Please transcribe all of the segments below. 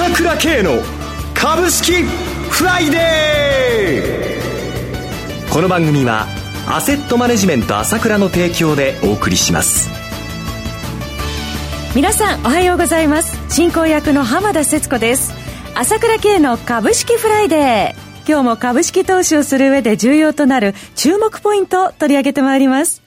朝倉慶の株式フライデー。この番組はアセットマネジメント朝倉の提供でお送りします。皆さんおはようございます。進行役の浜田節子です。朝倉慶の株式フライデー。今日も株式投資をする上で重要となる注目ポイントを取り上げてまいります。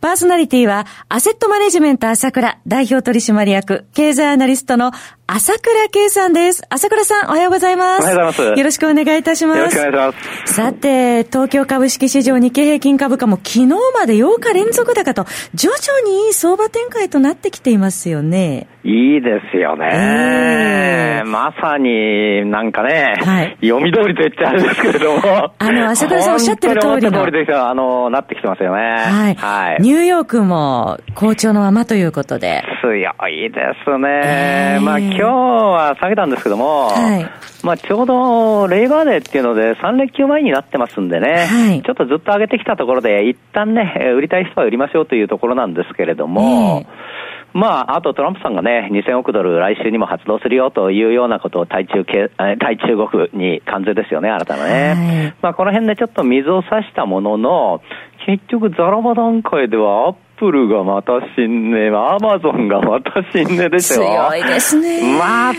パーソナリティは、アセットマネジメント朝倉代表取締役、経済アナリストの朝倉圭さんです。朝倉さん、おはようございます。おはようございます。よろしくお願いいたします。よろしくお願いします。さて、東京株式市場日経平均株価も昨日まで8日連続高と、徐々にいい相場展開となってきていますよね。いいですよね。えー、まさになんかね、はい、読み通りと言っちゃうんですけれども。あの、朝倉さんおっしゃってる通りの。通りですよ。あの、なってきてますよね。はい。はい、ニューヨークも好調のままということで。強いですね。えー、まあ今日は下げたんですけども、はい、まあちょうどレイバーデーっていうので3連休前になってますんでね、はい、ちょっとずっと上げてきたところで一旦ね、売りたい人は売りましょうというところなんですけれども、えーまあ、あとトランプさんがね、2000億ドル来週にも発動するよというようなことを対中対中国に関税ですよね、新たなね。はい、まあ、この辺でちょっと水を差したものの、結局ザラバ段階ではアップルがまた新値、アマゾンがまた新値ですよ。強いですね。ま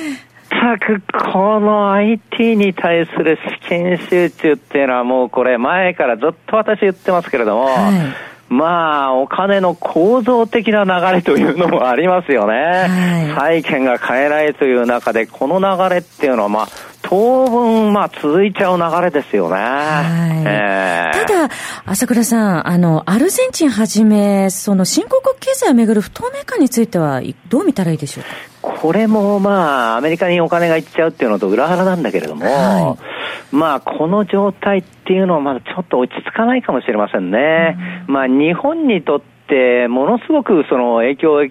全くこの IT に対する資金集中っていうのはもうこれ前からずっと私言ってますけれども、はいまあ、お金の構造的な流れというのもありますよね。はい、債券が買えないという中で、この流れっていうのは、まあ、当分、まあ、続いちゃう流れですよね。はい。えー、ただ、朝倉さん、あの、アルゼンチンはじめ、その、新興国経済をめぐる不透明感については、どう見たらいいでしょうか？これも、まあ、アメリカにお金が行っちゃうっていうのと裏腹なんだけれども、はいまあ、この状態っていうのはまだちょっと落ち着かないかもしれませんね。うん、まあ、日本にとって、ものすごくその影響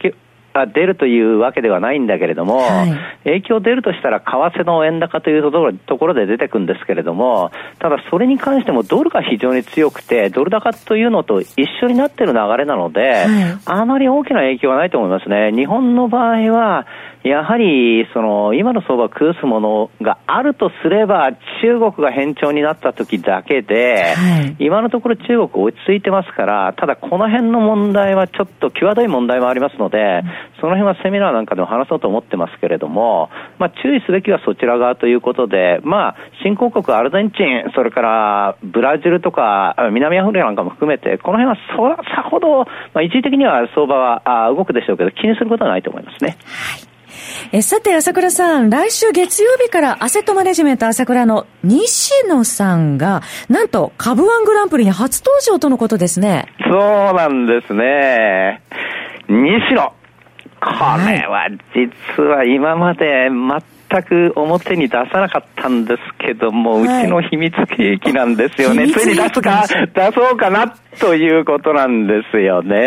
が出るというわけではないんだけれども、はい、影響出るとしたら、為替の円高というところで出てくるんですけれども、ただそれに関してもドルが非常に強くて、ドル高というのと一緒になっている流れなので、はい、あまり大きな影響はないと思いますね。日本の場合は、やはり、その、今の相場を崩すものがあるとすれば、中国が変調になった時だけで、はい、今のところ中国落ち着いてますから、ただこの辺の問題はちょっと際どい問題もありますので、その辺はセミナーなんかでも話そうと思ってますけれども、まあ注意すべきはそちら側ということで、まあ、新興国アルゼンチン、それからブラジルとか南アフリカなんかも含めて、この辺はそさほど、まあ一時的には相場は動くでしょうけど、気にすることはないと思いますね。はいえさて、朝倉さん、来週月曜日からアセットマネジメント朝倉の西野さんが、なんと株ワングランプリに初登場とのことですね。そうなんですね。西野。これは実は今まで全く表に出さなかったんですけども、はい、うちの秘密兵器なんですよね。ついに出すか、出そうかなということなんですよね。はい、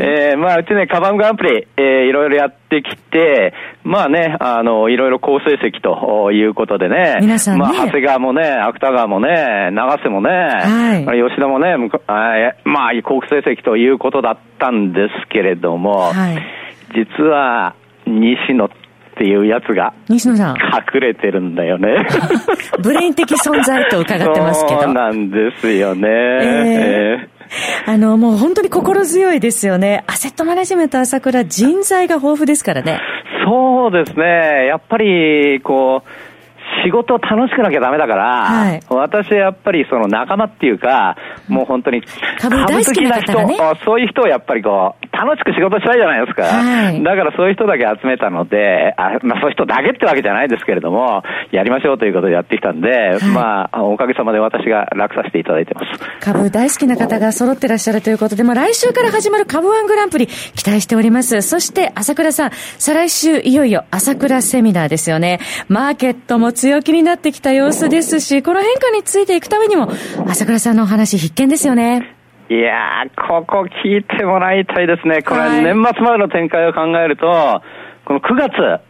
えー、まあ、うちね、カバングランプリ、えー、いろいろやってきて、まあね、あの、いろいろ好成績ということでね。皆さん、ね、まあ、長谷川もね、芥川もね、長瀬もね、はい、吉田もね、まあ、好成績ということだったんですけれども、はい、実は、西野っていうやつが西野さん。隠れてるんだよね。ブレイン的存在と伺ってますけど。そうなんですよね、えー、あのもう本当に心強いですよね。アセットマネジメント朝倉人材が豊富ですからね。そうですね。やっぱりこう仕事楽しくなきゃダメだから、はい、私はやっぱりその仲間っていうか、もう本当に株好きな人、ね、そういう人をやっぱりこう、楽しく仕事したいじゃないですか。はい、だからそういう人だけ集めたので、あまあそういう人だけってわけじゃないですけれども、やりましょうということでやってきたんで、はい、まあ、おかげさまで私が楽させていただいてます。株大好きな方が揃ってらっしゃるということで、まあ来週から始まる株ワングランプリ、期待しております。そして、朝倉さん、再来週いよいよ朝倉セミナーですよね。マーケットも強気になってきた様子ですし、この変化についていくためにも、朝倉さんのお話必見ですよね。いやー、ここ聞いてもらいたいですね。これ、年末までの展開を考えると、この9月、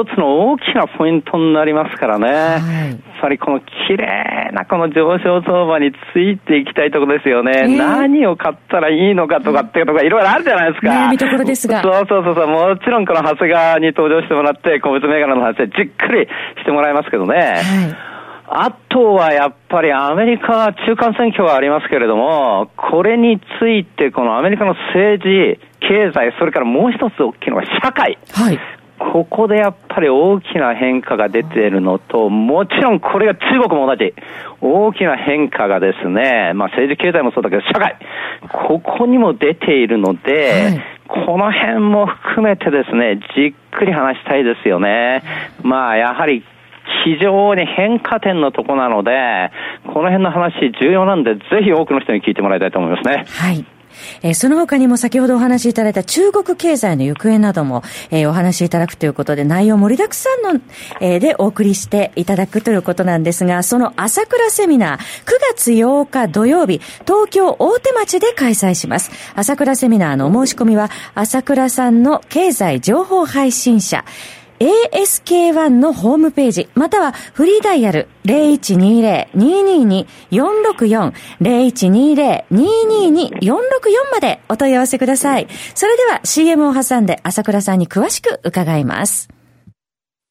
一つの大きなポイントになりますからね。はい、やっぱりこの綺麗なこの上昇相場についていきたいところですよね。えー、何を買ったらいいのかとかっていうとかいろいろあるじゃないですか。見どころですが。そうそうそうそう。もちろんこの長谷川に登場してもらって、個別銘柄の話でじっくりしてもらいますけどね。はいあとはやっぱりアメリカ中間選挙がありますけれども、これについてこのアメリカの政治、経済、それからもう一つ大きいのが社会。はい。ここでやっぱり大きな変化が出ているのと、もちろんこれが中国も同じ。大きな変化がですね、まあ政治経済もそうだけど、社会。ここにも出ているので、はい、この辺も含めてですね、じっくり話したいですよね。まあやはり非常に変化点のとこなので、この辺の話重要なんで、ぜひ多くの人に聞いてもらいたいと思いますね。はい。えー、その他にも先ほどお話しいただいた中国経済の行方なども、えー、お話しいただくということで、内容盛りだくさんの、えー、でお送りしていただくということなんですが、その朝倉セミナー、9月8日土曜日、東京大手町で開催します。朝倉セミナーのお申し込みは、朝倉さんの経済情報配信者、ASK1 のホームページ、またはフリーダイヤル0120-222-464、0120-222-464までお問い合わせください。それでは CM を挟んで朝倉さんに詳しく伺います。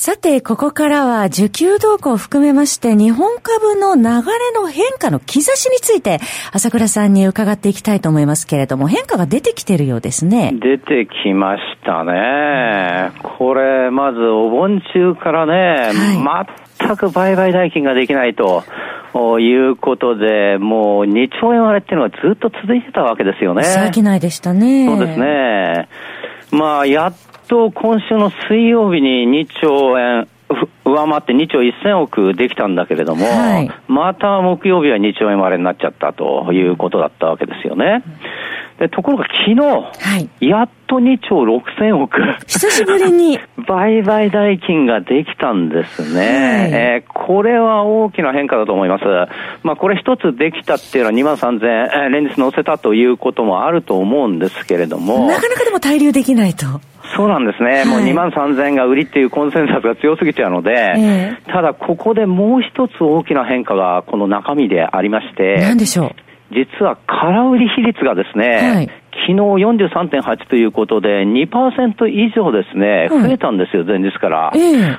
さて、ここからは需給動向を含めまして、日本株の流れの変化の兆しについて、朝倉さんに伺っていきたいと思いますけれども、変化が出てきてるようですね。出てきましたね。これ、まずお盆中からね、はい、全く売買代金ができないと。いうことで、もう2兆円割れっていうのはずっと続いてたわけですよね。商いでしたね。そうですね。まあ、やっと今週の水曜日に2兆円、上回って2兆1000億できたんだけれども、はい、また木曜日は2兆円割れになっちゃったということだったわけですよね。でところが昨日、はい、やっと2兆6000億。久しぶりに。売買代金ができたんですね、はい、えー、これは大きな変化だと思います。まあこれ一つできたっていうのは2万3000円、えー、連日乗せたということもあると思うんですけれども。なかなかでも滞留できないと。そうなんですね、はい、もう2万3000円が売りっていうコンセンサスが強すぎちゃうので、えー、ただここでもう一つ大きな変化がこの中身でありまして、何でしょう。実は空売り比率がですね、はい昨日43.8ということで、2%以上ですね、増えたんですよ、前日から。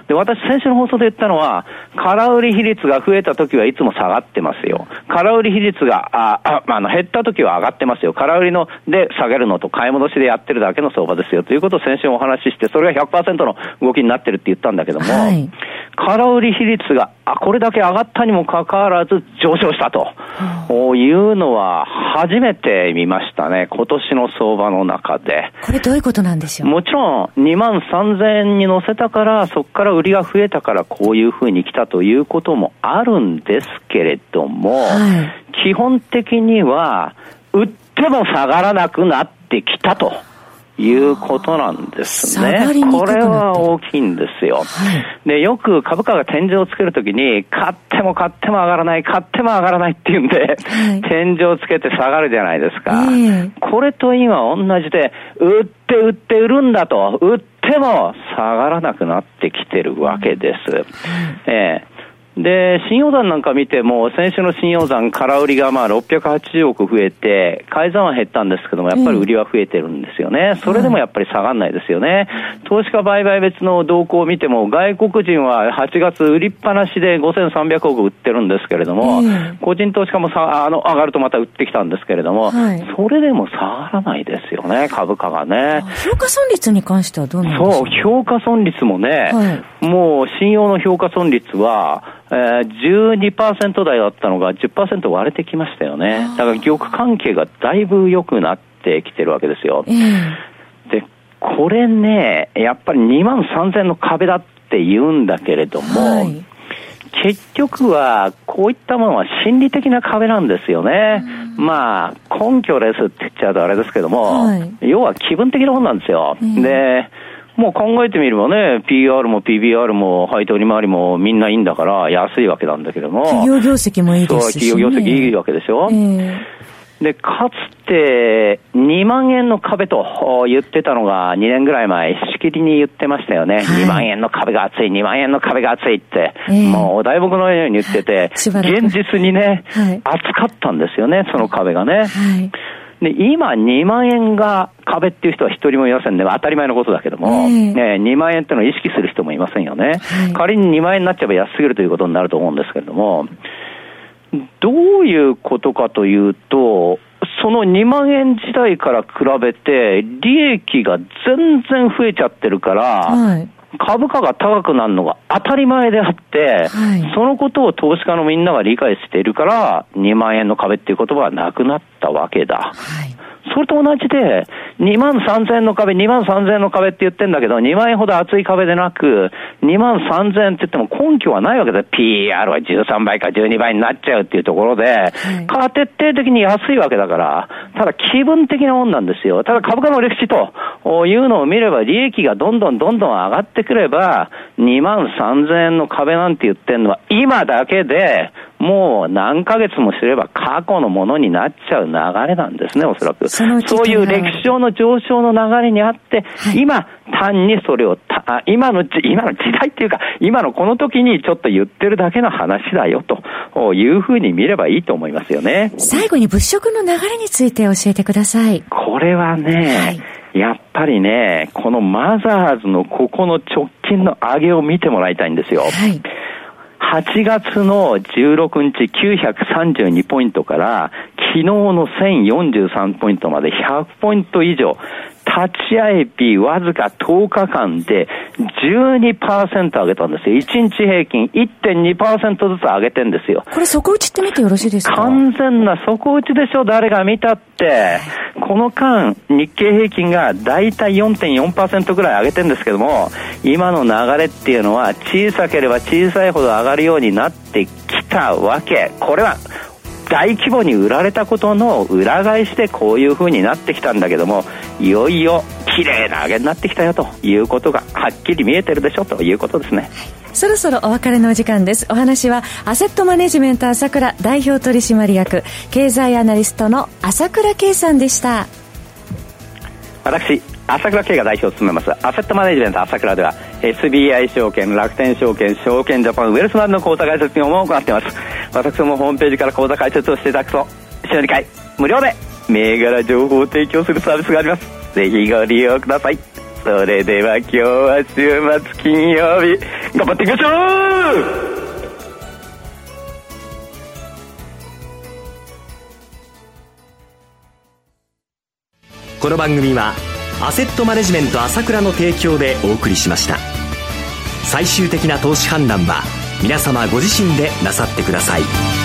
で、私、先週の放送で言ったのは、空売り比率が増えた時はいつも下がってますよ。空売り比率が、あ、ああの、減った時は上がってますよ。空売りので下げるのと買い戻しでやってるだけの相場ですよ。ということを先週お話しして、それが100%の動きになってるって言ったんだけども、はい、空売り比率が、あ、これだけ上がったにもかかわらず上昇したと、いうのは初めて見ましたね。今年の相場の中で。これどういうことなんでしょう？もちろん2万3000円に乗せたから、そこから売りが増えたからこういうふうに来たということもあるんですけれども、はい、基本的には売っても下がらなくなってきたと。いうことなんですね。これは大きいんですよ。はい、で、よく株価が天井をつけるときに、買っても買っても上がらない、買っても上がらないっていうんで、はい、天井をつけて下がるじゃないですか。えー、これと今同じで、売って売って売るんだと、売っても下がらなくなってきてるわけです。えーで、新陽山なんか見ても、先週の新陽山、空売りがまあ680億増えて、改ざんは減ったんですけども、やっぱり売りは増えてるんですよね。それでもやっぱり下がんないですよね。投資家売買別の動向を見ても、外国人は8月売りっぱなしで5300億売ってるんですけれども、個人投資家もさあの上がるとまた売ってきたんですけれども、それでも下がらないですよね、株価がね。評価損率に関してはどうなんですか？そう、評価損率もね、もう信用の評価損率は、えー、12%台だったのが10%割れてきましたよね。だから玉関係がだいぶ良くなってきてるわけですよ。えー、で、これね、やっぱり2万3000の壁だって言うんだけれども、はい結局は、こういったものは心理的な壁なんですよね。まあ、根拠ですって言っちゃうとあれですけども、はい、要は気分的なもんなんですよ。で、もう考えてみればね、PR も PBR も配当利回りもみんないいんだから安いわけなんだけども。企業業績もいいですし、ね、企業業績いいわけでしょ。えーで、かつて2万円の壁と言ってたのが2年ぐらい前、しきりに言ってましたよね。はい、2万円の壁が厚い、2万円の壁が厚いって、えー、もうお題目のように言ってて、現実にね、はい、厚かったんですよね、その壁がね。はいで、今2万円が壁っていう人は一人もいませんね。当たり前のことだけども、えー、ね、2万円っていうのを意識する人もいませんよね。はい、仮に2万円になっちゃえば安すぎるということになると思うんですけれども、どういうことかというと、その2万円時代から比べて、利益が全然増えちゃってるから、はい株価が高くなるのが当たり前であって、はい、そのことを投資家のみんなが理解しているから、2万円の壁っていう言葉はなくなったわけだ。はいそれと同じで、2万3000円の壁、2万3000円の壁って言ってんだけど、2万円ほど厚い壁でなく、2万3000円って言っても根拠はないわけだ。PR は13倍か12倍になっちゃうっていうところで、はい、価徹底的に安いわけだから、ただ気分的なもんなんですよ。ただ株価の歴史というのを見れば、利益がどんどんどんどん上がってくれば、2万3000円の壁なんて言ってんのは、今だけで、もう何ヶ月もすれば過去のものになっちゃう流れなんですね、おそらく。そそういう歴史上の上昇の流れにあって、はい、今、単にそれをた、今の、今の時代っていうか、今のこの時にちょっと言ってるだけの話だよというふうに見ればいいと思いますよね。最後に物色の流れについて教えてください。これはね、はいやっぱりね、このマザーズのここの直近の上げを見てもらいたいんですよ。はい、8月の16日932ポイントから昨日の1043ポイントまで100ポイント以上立ち会い日わずか10日間で12%上げたんですよ。1日平均1.2%ずつ上げてんですよ。これ底打ちって見てよろしいですか？完全な底打ちでしょ、誰が見たって。この間、日経平均がだいたい4.4%ぐらい上げてるんですけども、今の流れっていうのは小さければ小さいほど上がるようになってきたわけ。これは大規模に売られたことの裏返しでこういう風になってきたんだけどもいよいよ綺麗な上げになってきたよということがはっきり見えてるでしょということですね。そろそろお別れのお時間です。お話はアセットマネジメント朝倉代表取締役経済アナリストの朝倉圭さんでした。私朝倉慶が代表を務めます。アセットマネジメント朝倉では SBI 証券楽天証券証券ジャパンウェルスマンの口座開設業務を行っています私もホームページから口座開設をしていただくと週2回無料で銘柄情報を提供するサービスがあります。ぜひご利用ください。それでは今日は週末金曜日頑張っていきましょう!この番組はアセットマネジメント朝倉の提供でお送りしました。最終的な投資判断は皆様ご自身でなさってください。